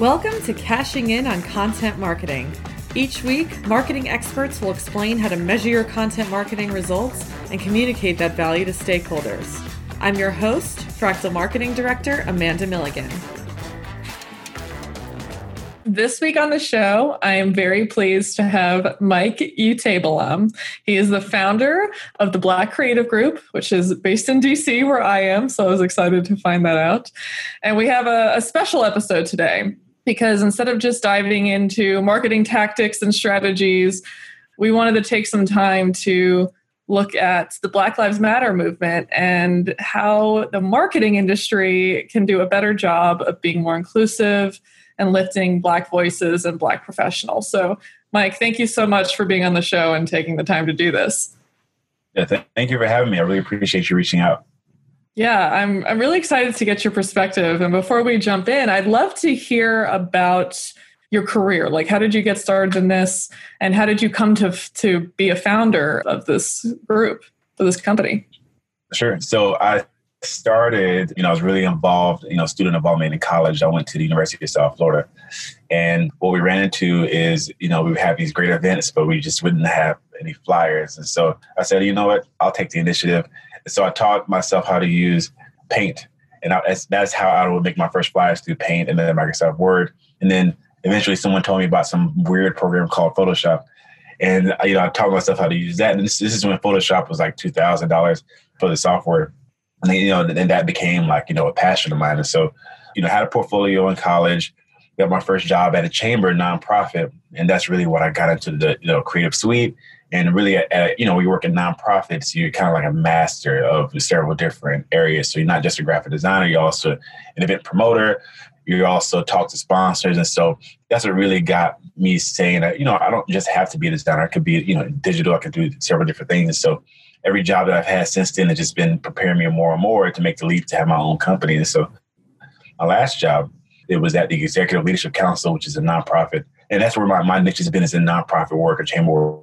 Welcome to Cashing In on Content Marketing. Each week, marketing experts will explain how to measure your content marketing results and communicate that value to stakeholders. I'm your host, Fractl Marketing Director Amanda Milligan. This week on the show, I am very pleased to have Mike Utabalam. He is the founder of the Black Creative Group, which is based in DC, where I am. So I was excited to find that out. And we have a, a special episode today because instead of just diving into marketing tactics and strategies, we wanted to take some time to look at the Black Lives Matter movement and how the marketing industry can do a better job of being more inclusive and lifting Black voices and Black professionals. So, Mike, thank you so much for being on the show and taking the time to do this. Yeah, th- thank you for having me. I really appreciate you reaching out. Yeah, I'm I'm really excited to get your perspective. And before we jump in, I'd love to hear about your career. Like how did you get started in this and how did you come to to be a founder of this group, of this company? Sure. So I started, you know, I was really involved, you know, student involvement in college. I went to the University of South Florida. And what we ran into is, you know, we would have these great events, but we just wouldn't have any flyers. And so I said, you know what, I'll take the initiative so I taught myself how to use Paint, and I, that's, how I would make my first flyers through Paint and then Microsoft Word. And then eventually, someone told me about some weird program called Photoshop, and uh, you know I taught myself how to use that. And this, this is when Photoshop was like two thousand dollars for the software, and then, you know, and that became like you know a passion of mine. And so, you know, I had a portfolio in college, got my first job at a chamber nonprofit, and that's really what I got into the you know creative suite and really, at, you know, we work in nonprofits, you're kind of like a master of several different areas. So you're not just a graphic designer, you're also an event promoter. You also talk to sponsors. And so that's what really got me saying that, you know, I don't just have to be a designer. I could be, you know, digital. I could do several different things. And so every job that I've had since then has just been preparing me more and more to make the leap to have my own company. And so my last job, it was at the Executive Leadership Council, which is a nonprofit. And that's where my, my niche has been is in nonprofit work or chamber.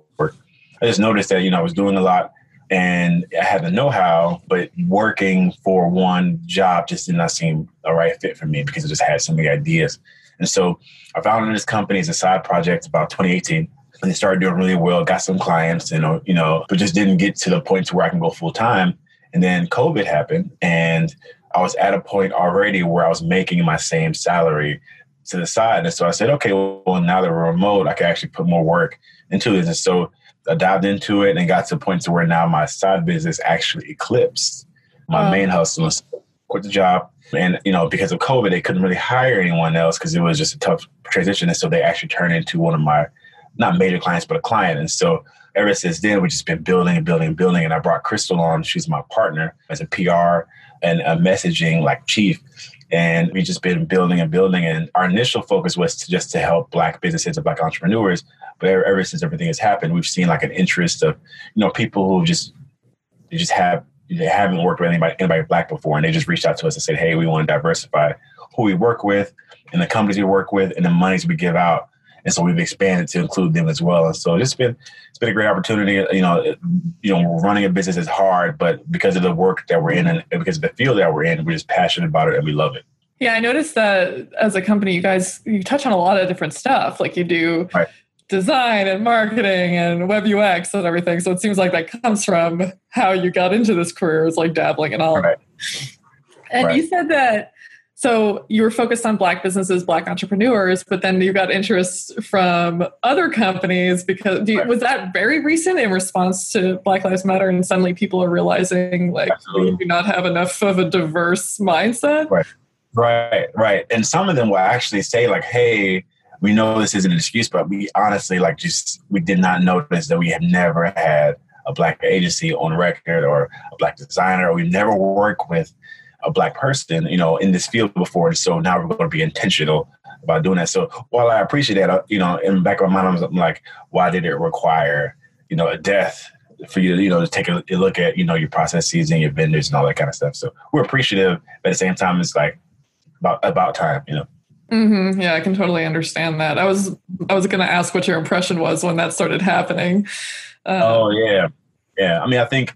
I just noticed that, you know, I was doing a lot and I had the know how, but working for one job just did not seem a right fit for me because I just had so many ideas. And so I founded this company as a side project about 2018 and it started doing really well, got some clients, and you know, but just didn't get to the point to where I can go full time. And then COVID happened and I was at a point already where I was making my same salary to the side. And so I said, okay, well, now that we're remote, I can actually put more work into this. And so dived into it and got to the point to where now my side business actually eclipsed my um, main hustle. quit the job. And, you know, because of COVID, they couldn't really hire anyone else because it was just a tough transition. And so they actually turned into one of my, not major clients, but a client. And so ever since then, we've just been building and building and building. And I brought Crystal on. She's my partner as a PR and a messaging like chief. And we've just been building and building. And our initial focus was to just to help Black businesses and Black entrepreneurs. But ever, ever since everything has happened, we've seen like an interest of, you know, people who just, they just have, they haven't worked with anybody, anybody Black before. And they just reached out to us and said, hey, we want to diversify who we work with and the companies we work with and the monies we give out. And so we've expanded to include them as well. And so it's been it's been a great opportunity. You know, you know, running a business is hard, but because of the work that we're in and because of the field that we're in, we're just passionate about it and we love it. Yeah, I noticed that as a company, you guys you touch on a lot of different stuff. Like you do right. design and marketing and web UX and everything. So it seems like that comes from how you got into this career, is like dabbling in all. Right. And right. you said that so you were focused on black businesses, black entrepreneurs, but then you got interest from other companies because you, was that very recent in response to Black Lives Matter, and suddenly people are realizing like Absolutely. we do not have enough of a diverse mindset. Right, right, right. And some of them will actually say like, "Hey, we know this isn't an excuse, but we honestly like just we did not notice that we have never had a black agency on record or a black designer, or we never worked with." A black person, you know, in this field before. And So now we're going to be intentional about doing that. So while I appreciate that, uh, you know, in the back of my mind, I'm like, why did it require, you know, a death for you to, you know, to take a, look at, you know, your processes and your vendors and all that kind of stuff. So we're appreciative, but at the same time, it's like about about time, you know. Mm-hmm. Yeah, I can totally understand that. I was I was going to ask what your impression was when that started happening. Uh, oh yeah, yeah. I mean, I think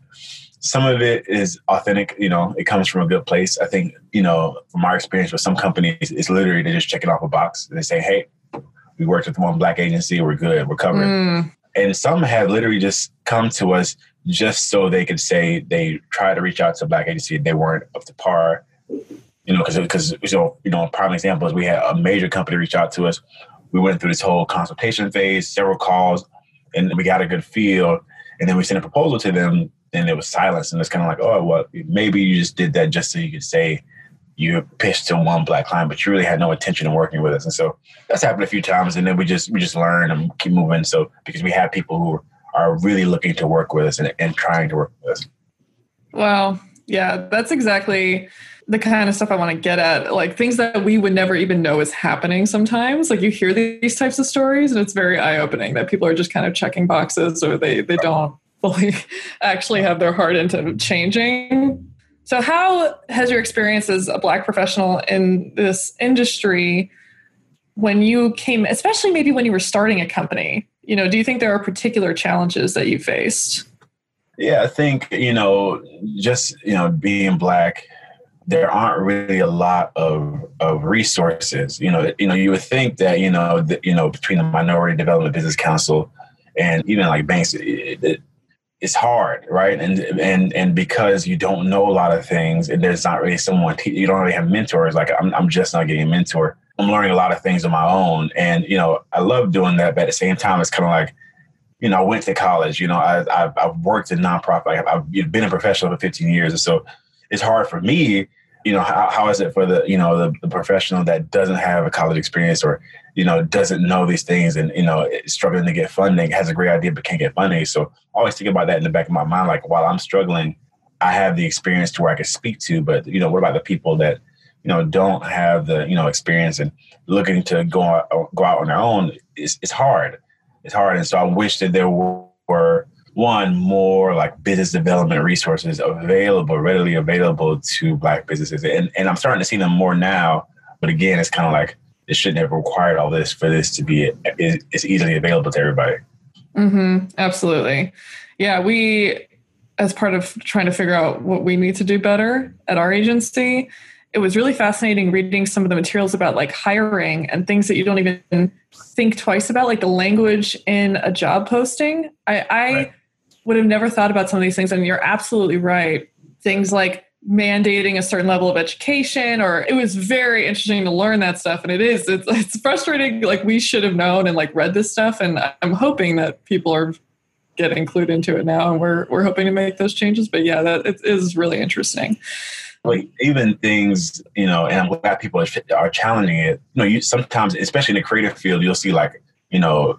some of it is authentic. You know, it comes from a good place. I think you know from our experience with some companies, it's literally they just check it off a box. They say, "Hey, we worked with one black agency. We're good. We're covered." Mm. And some have literally just come to us just so they could say they tried to reach out to a black agency they weren't up to par. You know, because because you know, you know, prime example is we had a major company reach out to us. We went through this whole consultation phase, several calls, and we got a good feel. And then we sent a proposal to them, and it was silence. And it's kind of like, oh, well, maybe you just did that just so you could say you pitched to one black client, but you really had no intention of working with us. And so that's happened a few times. And then we just we just learn and keep moving. So because we have people who are really looking to work with us and, and trying to work with us. Wow. Yeah, that's exactly the kind of stuff I want to get at. Like things that we would never even know is happening sometimes. Like you hear these types of stories and it's very eye opening that people are just kind of checking boxes or they, they don't fully actually have their heart into changing. So, how has your experience as a Black professional in this industry when you came, especially maybe when you were starting a company? You know, do you think there are particular challenges that you faced? Yeah, I think, you know, just, you know, being Black, there aren't really a lot of, of resources. You know, you know, you would think that, you know, the, you know, between the Minority Development Business Council and even like banks, it, it, it's hard, right? And and and because you don't know a lot of things, and there's not really someone you don't really have mentors. Like I'm, I'm just not getting a mentor. I'm learning a lot of things on my own, and you know I love doing that. But at the same time, it's kind of like, you know, I went to college. You know, I, I've, I've worked in nonprofit. I've, I've been a professional for 15 years, and so it's hard for me you know how, how is it for the you know the, the, professional that doesn't have a college experience or you know doesn't know these things and you know struggling to get funding has a great idea but can't get funding? So I always think about that in the back of my mind like while i'm struggling i have the experience to where i can speak to but you know what about the people that you know don't have the you know experience and looking to go out, go out on their own? It's, it's hard. It's hard and so i wish that there were one more like business development resources available, readily available to black businesses. And and I'm starting to see them more now. But again, it's kind of like it shouldn't have required all this for this to be it's easily available to everybody. Mm-hmm. Absolutely. Yeah, we as part of trying to figure out what we need to do better at our agency, it was really fascinating reading some of the materials about like hiring and things that you don't even think twice about, like the language in a job posting. I, I right would have never thought about some of these things. And you're absolutely right. Things like mandating a certain level of education or it was very interesting to learn that stuff. And it is it's, it's frustrating. Like we should have known and like read this stuff. And i'm hoping that people are getting clued into it now and we're we're hoping to make those changes. But yeah that it is really interesting. Like even things you know and i'm glad people are, are challenging it. You know you sometimes especially in the creative field you'll see like you know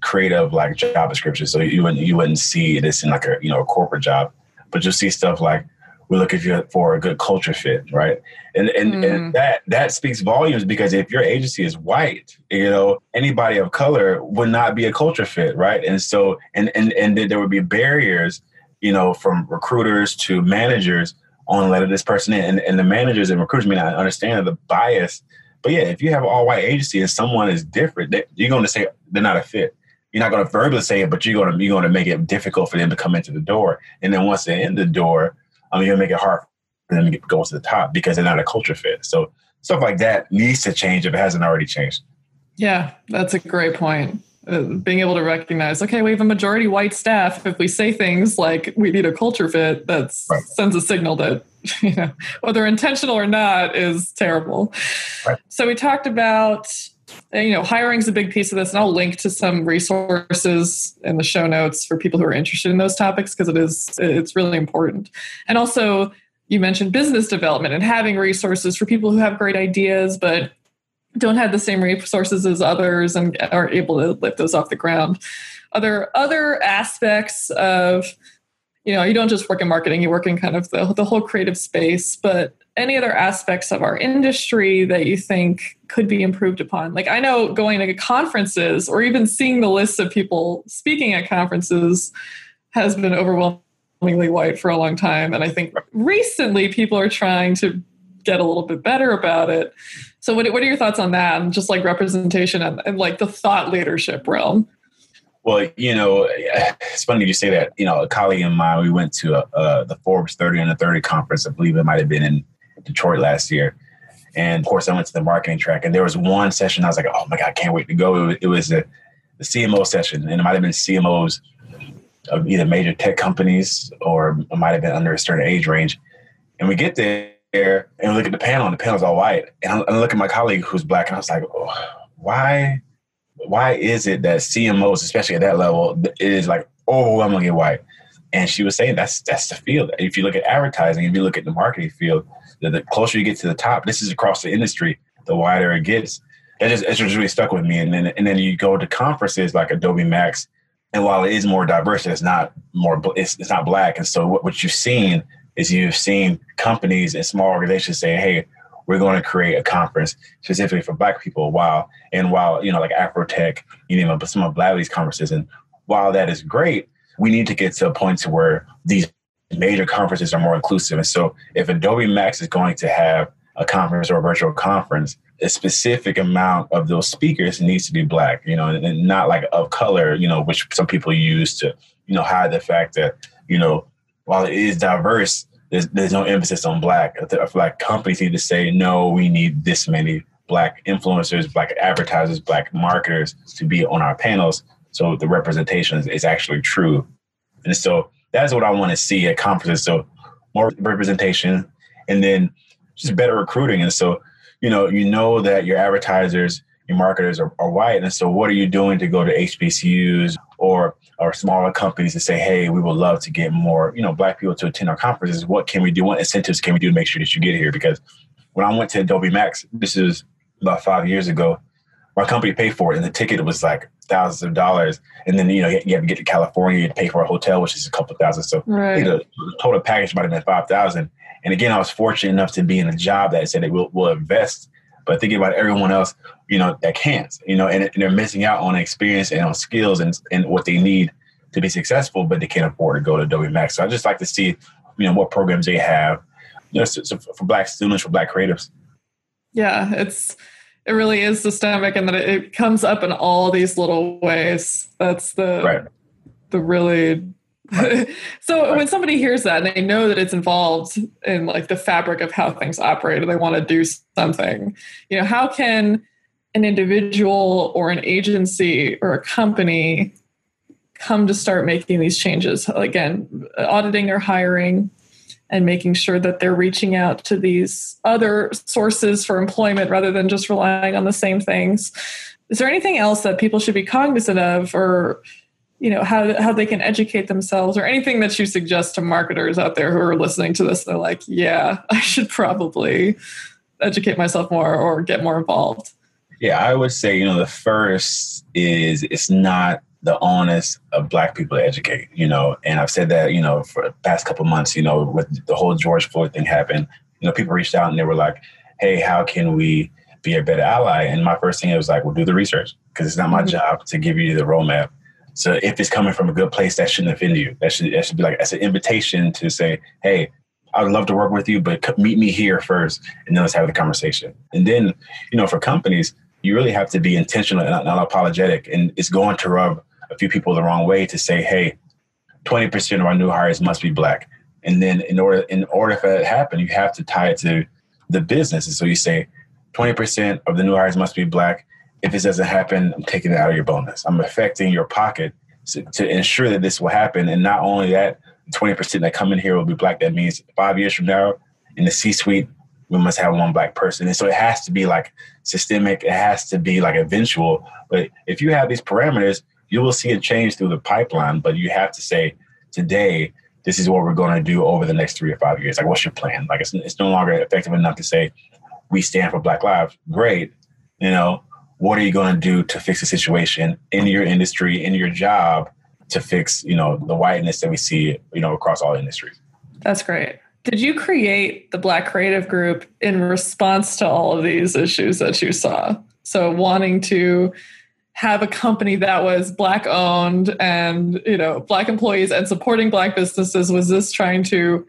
creative like job descriptions. So you wouldn't you wouldn't see this in like a you know a corporate job, but you'll see stuff like we're looking for a good culture fit, right? And and, mm. and that that speaks volumes because if your agency is white, you know anybody of color would not be a culture fit, right? And so and and and there would be barriers, you know, from recruiters to managers on letting this person in, and, and the managers and recruiters may not understand the bias. But yeah, if you have an all white agency and someone is different, they, you're going to say they're not a fit you're not going to verbally say it, but you're going to you're going to make it difficult for them to come into the door. And then once they're in the door, um, you're going to make it hard for them to go to the top because they're not a culture fit. So stuff like that needs to change if it hasn't already changed. Yeah, that's a great point. Uh, being able to recognize, okay, we have a majority white staff. If we say things like we need a culture fit, that right. sends a signal that you know whether intentional or not is terrible. Right. So we talked about you know, hiring is a big piece of this, and I'll link to some resources in the show notes for people who are interested in those topics because it is it's really important. And also, you mentioned business development and having resources for people who have great ideas but don't have the same resources as others and are able to lift those off the ground. Other other aspects of you know, you don't just work in marketing; you work in kind of the the whole creative space, but any other aspects of our industry that you think could be improved upon? Like, I know going to conferences or even seeing the list of people speaking at conferences has been overwhelmingly white for a long time. And I think recently people are trying to get a little bit better about it. So, what, what are your thoughts on that and just like representation and, and like the thought leadership realm? Well, you know, it's funny you say that. You know, a colleague of mine, we went to a, uh, the Forbes 30 Under 30 conference. I believe it might have been in Detroit last year. And of course, I went to the marketing track, and there was one session I was like, "Oh my god, I can't wait to go!" It was, it was a, the CMO session, and it might have been CMOs of either major tech companies or it might have been under a certain age range. And we get there and we look at the panel, and the panel's all white. And I look at my colleague who's black, and I was like, oh, "Why? Why is it that CMOs, especially at that level, is like oh, overwhelmingly white?" And she was saying that's that's the field. If you look at advertising, if you look at the marketing field, the, the closer you get to the top, this is across the industry, the wider it gets. It just, just really stuck with me. And then, and then you go to conferences like Adobe Max, and while it is more diverse, it's not more, it's, it's not black. And so what, what you've seen is you've seen companies and small organizations say, hey, we're going to create a conference specifically for black people. While and while you know, like Afrotech, you know, some of Bradley's conferences, and while that is great, we need to get to a point to where these major conferences are more inclusive. And so if Adobe Max is going to have a conference or a virtual conference, a specific amount of those speakers needs to be black, you know, and not like of color, you know, which some people use to, you know, hide the fact that, you know, while it is diverse, there's, there's no emphasis on black. I feel like companies need to say, no, we need this many black influencers, black advertisers, black marketers to be on our panels. So the representation is, is actually true. And so that's what I want to see at conferences. So more representation and then just better recruiting. And so, you know, you know that your advertisers, your marketers are, are white. And so what are you doing to go to HBCUs or or smaller companies to say, hey, we would love to get more, you know, black people to attend our conferences. What can we do? What incentives can we do to make sure that you get here? Because when I went to Adobe Max, this is about five years ago, my company paid for it and the ticket was like thousands of dollars. And then, you know, you have to get to California, you to pay for a hotel, which is a couple thousand. So right. the total package might have been 5000 And again, I was fortunate enough to be in a job that said it will, will invest. But thinking about everyone else, you know, that can't, you know, and, and they're missing out on experience and on skills and, and what they need to be successful, but they can't afford to go to Adobe Max. So I just like to see, you know, what programs they have, you know, so, so for black students, for black creatives. Yeah, it's it really is systemic and that it, comes up in all these little ways. That's the right. the really Right. so right. when somebody hears that and they know that it's involved in like the fabric of how things operate and they want to do something you know how can an individual or an agency or a company come to start making these changes again auditing their hiring and making sure that they're reaching out to these other sources for employment rather than just relying on the same things. Is there anything else that people should be cognizant of or you know how how they can educate themselves or anything that you suggest to marketers out there who are listening to this they're like yeah i should probably educate myself more or get more involved yeah i would say you know the first is it's not the onus of black people to educate, you know, and I've said that, you know, for the past couple months, you know, with the whole George Floyd thing happened, you know, people reached out and they were like, hey, how can we be a better ally? And my first thing was like, well, do the research because it's not my mm-hmm. job to give you the roadmap. So if it's coming from a good place, that shouldn't offend you. That should, that should be like, that's an invitation to say, hey, I would love to work with you, but meet me here first and then let's have the conversation. And then, you know, for companies, you really have to be intentional and not, apologetic. And it's going to rub a few people the wrong way to say, hey, 20% of our new hires must be black. And then in order in order for that to happen, you have to tie it to the business. And so you say 20% of the new hires must be black. If this doesn't happen, I'm taking it out of your bonus. I'm affecting your pocket to, to ensure that this will happen. And not only that, 20% that come in here will be black. That means five years from now in the C suite, we must have one black person. And so it has to be like systemic, it has to be like eventual. But if you have these parameters, you will see a change through the pipeline, but you have to say today, this is what we're going to do over the next three or five years. Like, what's your plan? Like, it's, it's no longer effective enough to say we stand for Black Lives. Great, you know, what are you going to do to fix the situation in your industry, in your job, to fix you know the whiteness that we see you know across all industries? That's great. Did you create the Black Creative Group in response to all of these issues that you saw? So wanting to have a company that was black owned and you know black employees and supporting black businesses was this trying to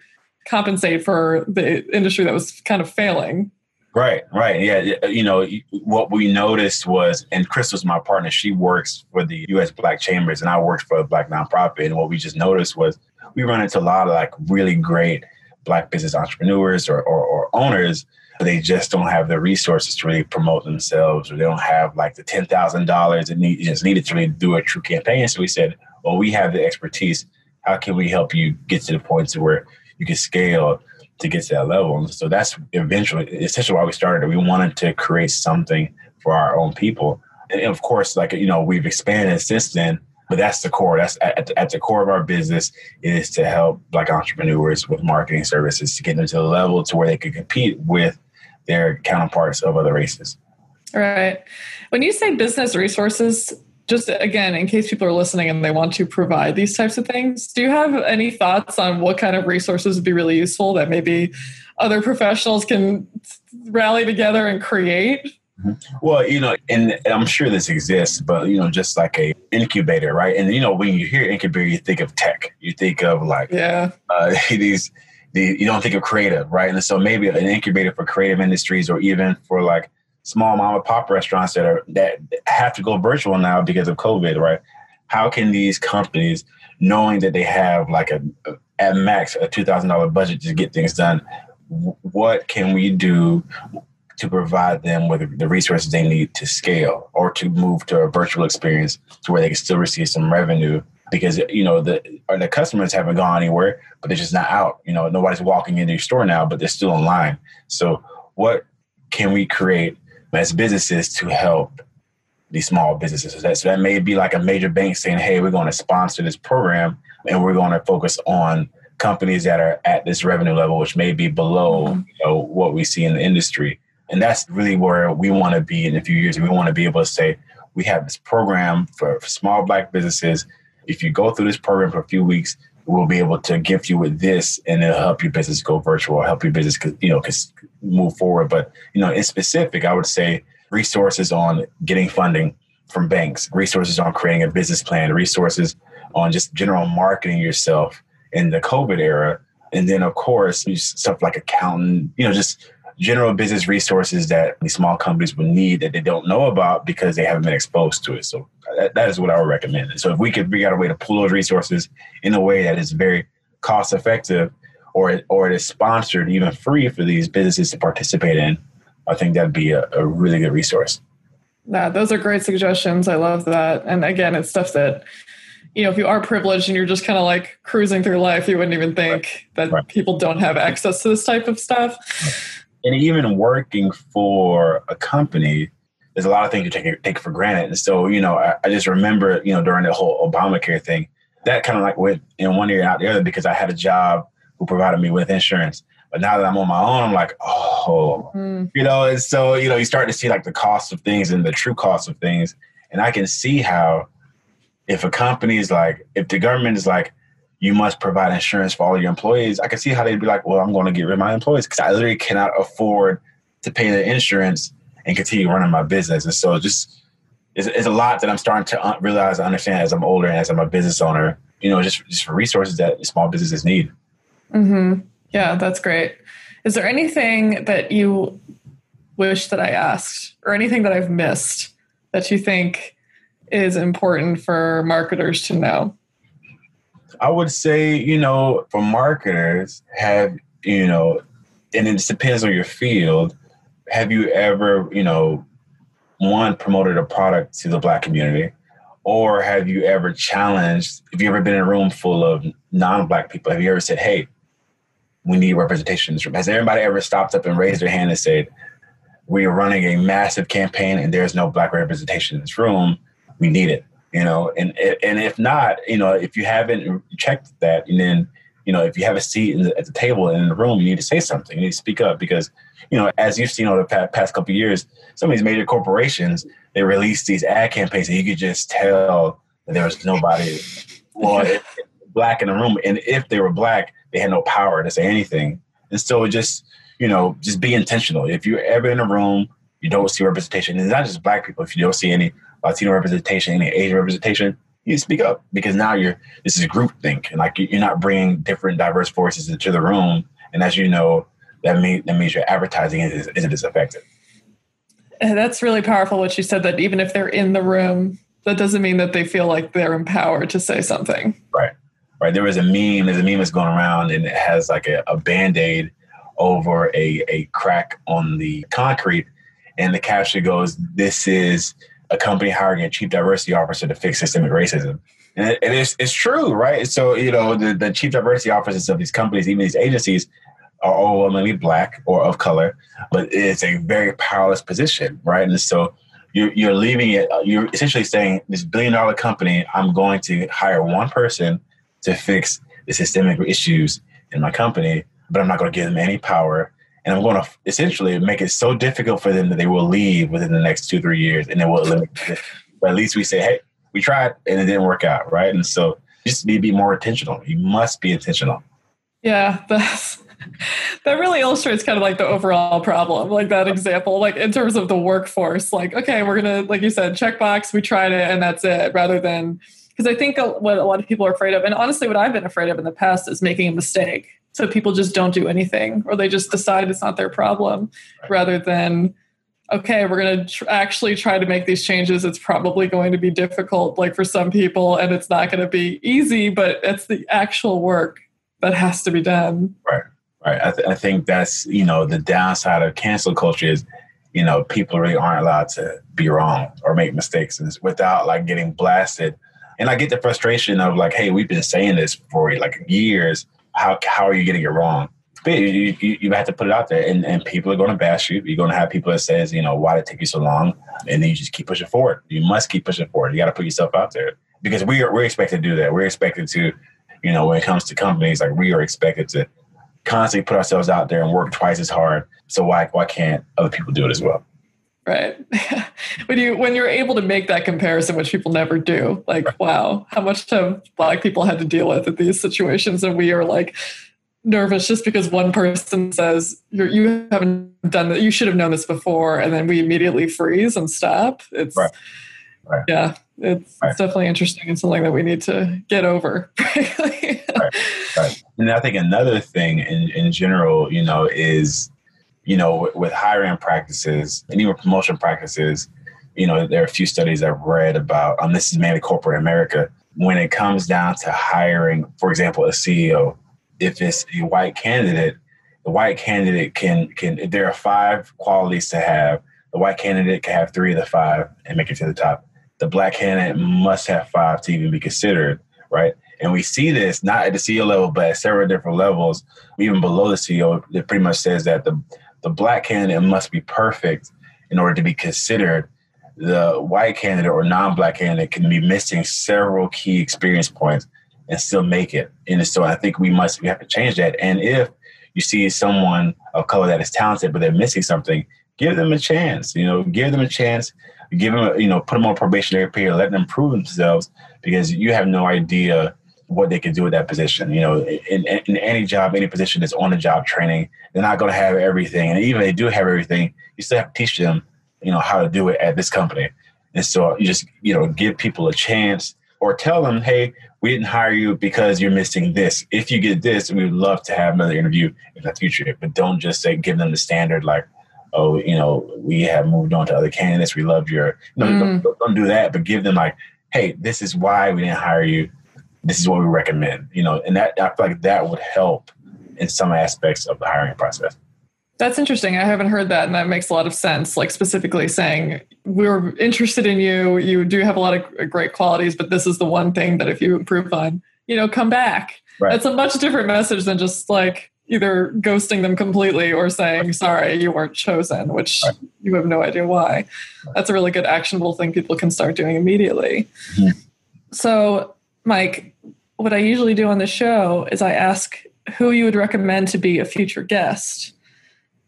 compensate for the industry that was kind of failing Right, right. Yeah. Uh, you know, what we noticed was, and Chris was my partner, she works for the US Black Chambers and I worked for a Black nonprofit. And what we just noticed was we run into a lot of like really great Black business entrepreneurs or, or, or owners. They just don't have the resources to really promote themselves, or they don't have like the ten thousand dollars that need, just needed to really do a true campaign. So we said, well, we have the expertise. How can we help you get to the point to where you can scale to get to that level. And so that's eventually essentially why we started. We wanted to create something for our own people. And of course, like, you know, we've expanded since then, but that's the core. That's at the, at the core of our business is to help black entrepreneurs with marketing services to get them to the level to where they can compete with their counterparts of other races. Right. When you say business resources, just again, in case people are listening and they want to provide these types of things, do you have any thoughts on what kind of resources would be really useful that maybe other professionals can rally together and create? Mm-hmm. Well, you know, and I'm sure this exists, but you know, just like a incubator, right? And you know, when you hear incubator, you think of tech, you think of like yeah, uh, these, the, you don't think of creative, right? And so maybe an incubator for creative industries, or even for like small mom and pop restaurants that are that have to go virtual now because of COVID, right? How can these companies, knowing that they have like a at max a two thousand dollar budget to get things done, what can we do to provide them with the resources they need to scale or to move to a virtual experience to where they can still receive some revenue because you know the the customers haven't gone anywhere but they're just not out you know nobody's walking into your store now but they're still online so what can we create as businesses to help these small businesses. So that, so that may be like a major bank saying, hey, we're going to sponsor this program and we're going to focus on companies that are at this revenue level, which may be below mm-hmm. you know, what we see in the industry. And that's really where we want to be in a few years. We want to be able to say, we have this program for, for small black businesses. If you go through this program for a few weeks, we'll be able to gift you with this and it'll help your business go virtual, help your business, you know, move forward. But, you know, in specific, I would say resources on getting funding from banks, resources on creating a business plan, resources on just general marketing yourself in the COVID era. And then, of course, stuff like accounting, you know, just general business resources that these small companies would need that they don't know about because they haven't been exposed to it. So that, that is what I would recommend. So if we could figure out a way to pull those resources in a way that is very cost effective or, or it is sponsored even free for these businesses to participate in, I think that'd be a, a really good resource. Yeah, those are great suggestions. I love that. And again, it's stuff that you know, if you are privileged and you're just kind of like cruising through life, you wouldn't even think right. that right. people don't have access to this type of stuff. And even working for a company, there's a lot of things you take take for granted. And so, you know, I, I just remember, you know, during the whole Obamacare thing, that kind of like went in one ear and out the other because I had a job who provided me with insurance. But now that I'm on my own, I'm like, oh, mm. you know, and so, you know, you start to see like the cost of things and the true cost of things. And I can see how if a company is like, if the government is like, you must provide insurance for all your employees. I can see how they'd be like, well, I'm going to get rid of my employees because I literally cannot afford to pay the insurance and continue running my business. And so just it's, it's a lot that I'm starting to realize, I understand as I'm older and as I'm a business owner, you know, just, just for resources that small businesses need. Mm-hmm. Yeah, that's great. Is there anything that you wish that I asked or anything that I've missed that you think is important for marketers to know? I would say, you know, for marketers, have, you know, and it depends on your field, have you ever, you know, one, promoted a product to the black community? Or have you ever challenged, have you ever been in a room full of non black people? Have you ever said, hey, we need representation in this room? Has everybody ever stopped up and raised their hand and said, we are running a massive campaign and there's no black representation in this room? We need it you know and and if not you know if you haven't checked that and then you know if you have a seat the, at the table in the room you need to say something you need to speak up because you know as you've seen over the past, past couple years some of these major corporations they release these ad campaigns and you could just tell that there was nobody. Well black in the room and if they were black they had no power to say anything. And so just you know just be intentional. If you're ever in a room you don't see representation and it's not just black people if you don't see any Latino representation, any Asian representation, you speak up because now you're this is group think and like you're not bringing different diverse voices into the room. And as you know, that mean that means your advertising isn't, isn't as effective. And that's really powerful. What you said that even if they're in the room, that doesn't mean that they feel like they're empowered to say something. Right, right. There was a meme. There's a meme that's going around, and it has like a, a band aid over a a crack on the concrete, and the caption goes, "This is a company hiring a chief diversity officer to fix systemic racism." And it, it is it's true, right? So you know the, the chief diversity officers of these companies, even these agencies, are overwhelmingly black or of color, but it's a very powerless position, right? And so you're, you're leaving it, uh, you're essentially saying, this billion dollar company, I'm going to hire one person to fix the systemic issues in my company, but I'm not going to give them any power. And I'm going to essentially make it so difficult for them that they will leave within the next two, three years and they will eliminate. But at least we say, hey, we tried and it didn't work out, right? And so you just need to be more intentional. You must be intentional. Yeah, that's that really illustrates kind of like the overall problem like that example like in terms of the workforce like okay we're gonna like you said checkbox we tried it and that's it rather than because i think what a lot of people are afraid of and honestly what i've been afraid of in the past is making a mistake. So people just don't do anything or they just decide it's not their problem right. rather than okay we're going to tr- actually try to make these changes. It's probably going to be difficult like for some people and it's not going to be easy but it's the actual work that has to be done. Right right? I, th- I think that's you know the downside of cancel culture is you know people really aren't allowed to be wrong or make mistakes and without like getting blasted. And I get the frustration of like, hey, we've been saying this for like years. How how are you getting it wrong? But you, you, you have to put it out there, and, and people are going to bash you. You're going to have people that says, you know, why did it take you so long? And then you just keep pushing forward. You must keep pushing forward. You got to put yourself out there because we are we're expected to do that. We're expected to, you know, when it comes to companies, like we are expected to constantly put ourselves out there and work twice as hard. So why why can't other people do it as well? Right. when you when you're able to make that comparison, which people never do, like right. wow, how much have black people had to deal with in these situations, and we are like nervous just because one person says you're, you haven't done that, you should have known this before, and then we immediately freeze and stop. It's right. Right. yeah, it's, right. it's, definitely interesting and something that we need to get over. right. Right. And I think another thing in, in general, you know, is, you know, with, with hiring practices and even promotion practices, you know, there are a few studies I've read about, um, this is mainly corporate America, when it comes down to hiring, for example, a CEO, if it's a white candidate, the white candidate can, can there are five qualities to have. The white candidate can have three of the five and make it to the top. The black candidate must have five to even be considered, right? And we see this not at the CEO level, but at several different levels, even below the CEO. It pretty much says that the the black candidate must be perfect in order to be considered. The white candidate or non-black candidate can be missing several key experience points and still make it. And so I think we must we have to change that. And if you see someone of color that is talented but they're missing something, give them a chance. You know, give them a chance. Give them, you know, put them on probationary period, let them prove themselves because you have no idea what they can do with that position. You know, in, in any job, any position that's on the job training, they're not going to have everything. And even if they do have everything, you still have to teach them, you know, how to do it at this company. And so you just, you know, give people a chance or tell them, hey, we didn't hire you because you're missing this. If you get this, we would love to have another interview in the future. But don't just say, give them the standard, like, oh, you know, we have moved on to other candidates. We love your, no, mm. don't, don't do that, but give them like, hey, this is why we didn't hire you this is what we recommend, you know, and that I feel like that would help in some aspects of the hiring process. That's interesting. I haven't heard that, and that makes a lot of sense. Like specifically saying we're interested in you. You do have a lot of great qualities, but this is the one thing that if you improve on, you know, come back. Right. That's a much different message than just like either ghosting them completely or saying sorry you weren't chosen, which right. you have no idea why. That's a really good actionable thing people can start doing immediately. Mm-hmm. So Mike, what I usually do on the show is I ask who you would recommend to be a future guest.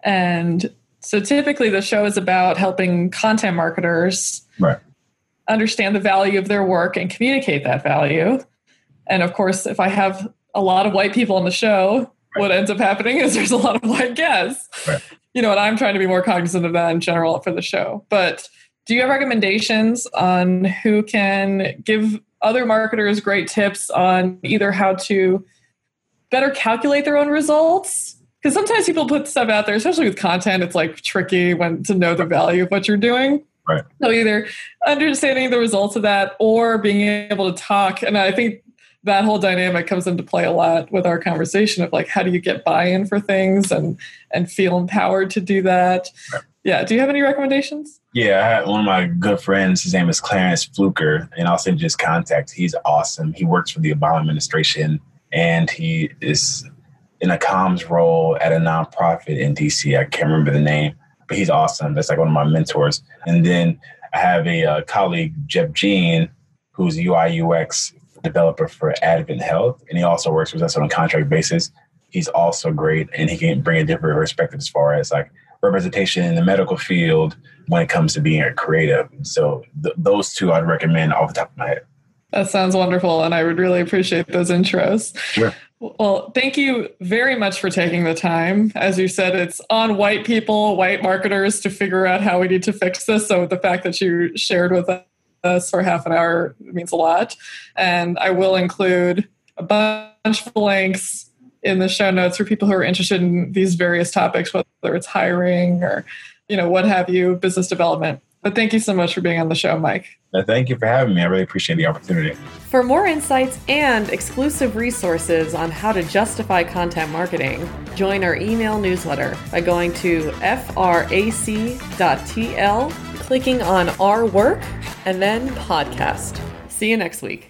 And so typically the show is about helping content marketers right. understand the value of their work and communicate that value. And of course, if I have a lot of white people on the show, right. what ends up happening is there's a lot of white guests. Right. You know, and I'm trying to be more cognizant of that in general for the show. But do you have recommendations on who can give other marketers great tips on either how to better calculate their own results because sometimes people put stuff out there, especially with content, it's like tricky when to know the value of what you're doing. Right. So either understanding the results of that or being able to talk. And I think that whole dynamic comes into play a lot with our conversation of like how do you get buy-in for things and and feel empowered to do that. Right. Yeah. Do you have any recommendations? Yeah, I had one of my good friends. His name is Clarence Fluker, and I'll send you his contact. He's awesome. He works for the Obama administration, and he is in a comms role at a nonprofit in DC. I can't remember the name, but he's awesome. That's like one of my mentors. And then I have a, a uh, colleague, Jeff Jean, who's UI UX developer for Advent Health, and he also works with us on a contract basis. He's also great, and he can bring a different perspective as far as like representation in the medical field when it comes to being a creative. So th- those two I'd recommend off the top of my head. That sounds wonderful, and I would really appreciate those intros. Sure. Well, thank you very much for taking the time. As you said, it's on white people, white marketers to figure out how we need to fix this. So the fact that you shared with us for half an hour means a lot. And I will include a bunch of links in the show notes for people who are interested in these various topics, whether it's hiring or, you know, what have you, business development. But thank you so much for being on the show, Mike. Uh, thank you for having me. I really appreciate the opportunity. For more insights and exclusive resources on how to justify content marketing, join our email newsletter by going to frac.tl, clicking on our work, and then podcast. See you next week.